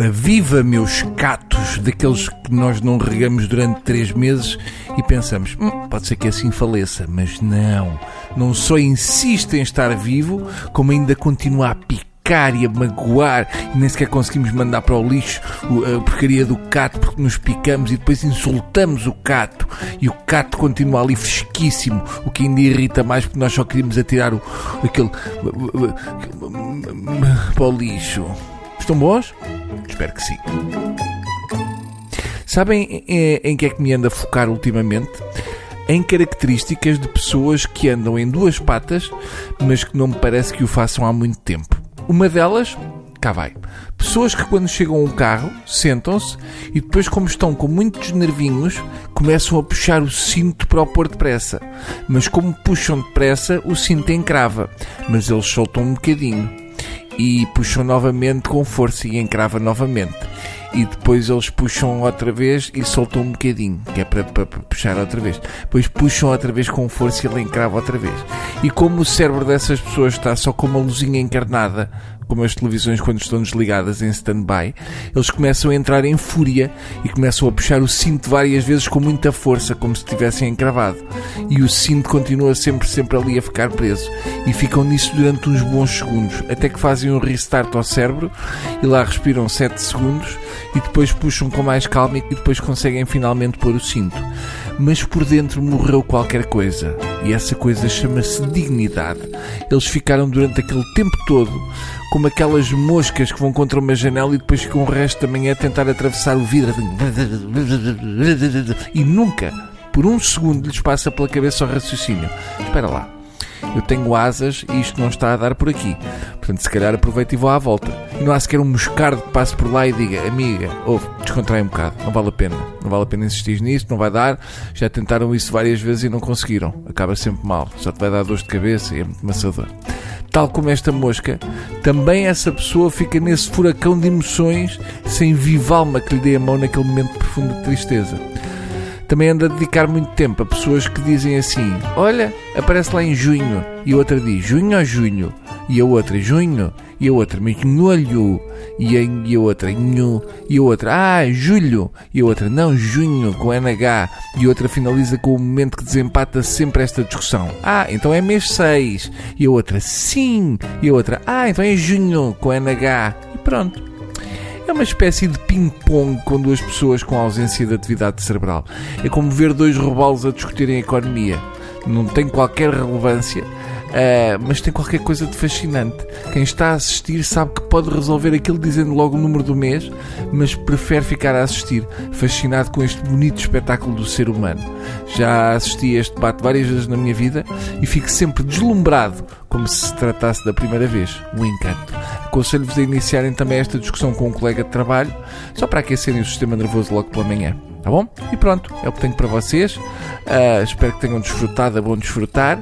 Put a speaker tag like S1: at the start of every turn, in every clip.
S1: Viva meus catos, daqueles que nós não regamos durante três meses e pensamos, hum, pode ser que assim faleça, mas não. Não só insiste em estar vivo, como ainda continua a picar e a magoar e nem sequer conseguimos mandar para o lixo a porcaria do cato porque nos picamos e depois insultamos o cato e o cato continua ali fresquíssimo, o que ainda irrita mais porque nós só queríamos atirar o, aquele para o lixo. Estão bons? Espero que sim. Sabem em que é que me anda a focar ultimamente? Em características de pessoas que andam em duas patas, mas que não me parece que o façam há muito tempo. Uma delas, cá vai. Pessoas que quando chegam a um carro, sentam-se e depois, como estão com muitos nervinhos, começam a puxar o cinto para o pôr depressa. Mas como puxam depressa, o cinto encrava. Mas eles soltam um bocadinho e puxam novamente com força e encrava novamente. E depois eles puxam outra vez e soltam um bocadinho, que é para, para, para puxar outra vez. Depois puxam outra vez com força e ele encrava outra vez. E como o cérebro dessas pessoas está só com uma luzinha encarnada, como as televisões quando estão desligadas em stand-by, eles começam a entrar em fúria e começam a puxar o cinto várias vezes com muita força, como se tivessem encravado. E o cinto continua sempre, sempre ali a ficar preso. E ficam nisso durante uns bons segundos, até que fazem um restart ao cérebro e lá respiram 7 segundos e depois puxam com mais calma e depois conseguem finalmente pôr o cinto. Mas por dentro morreu qualquer coisa. E essa coisa chama-se dignidade. Eles ficaram durante aquele tempo todo como aquelas moscas que vão contra uma janela e depois ficam o resto da manhã a tentar atravessar o vidro. E nunca, por um segundo, lhes passa pela cabeça o raciocínio. Espera lá. Eu tenho asas e isto não está a dar por aqui. Portanto, se calhar aproveito e vou à volta. E não há sequer um moscardo que passe por lá e diga: Amiga, ouve, descontrai um bocado, não vale a pena. Não vale a pena insistir nisto, não vai dar. Já tentaram isso várias vezes e não conseguiram. Acaba sempre mal. Só te vai dar dor de cabeça e é muito maçador tal como esta mosca, também essa pessoa fica nesse furacão de emoções sem viva alma que lhe dê a mão naquele momento de profunda tristeza. Também anda a dedicar muito tempo a pessoas que dizem assim: Olha, aparece lá em junho, e a outra diz junho ou junho, e a outra junho, e a outra mas olho, e a, e a outra nho, e a outra ah, julho, e a outra não, junho, com NH, e a outra finaliza com o momento que desempata sempre esta discussão. Ah, então é mês 6, e a outra sim, e a outra ah, então é junho, com NH, e pronto. É uma espécie de ping-pong com duas pessoas com ausência de atividade cerebral. É como ver dois robalos a discutirem economia. Não tem qualquer relevância, Uh, mas tem qualquer coisa de fascinante. Quem está a assistir sabe que pode resolver aquilo dizendo logo o número do mês, mas prefere ficar a assistir, fascinado com este bonito espetáculo do ser humano. Já assisti a este debate várias vezes na minha vida e fico sempre deslumbrado, como se se tratasse da primeira vez. Um encanto. Aconselho-vos a iniciarem também esta discussão com um colega de trabalho, só para aquecerem o sistema nervoso logo pela manhã. Tá bom? E pronto, é o que tenho para vocês. Uh, espero que tenham desfrutado, é bom desfrutar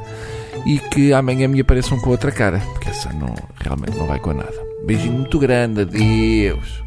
S1: e que amanhã me apareçam com outra cara, porque essa não, realmente não vai com nada. Beijinho muito grande, adeus.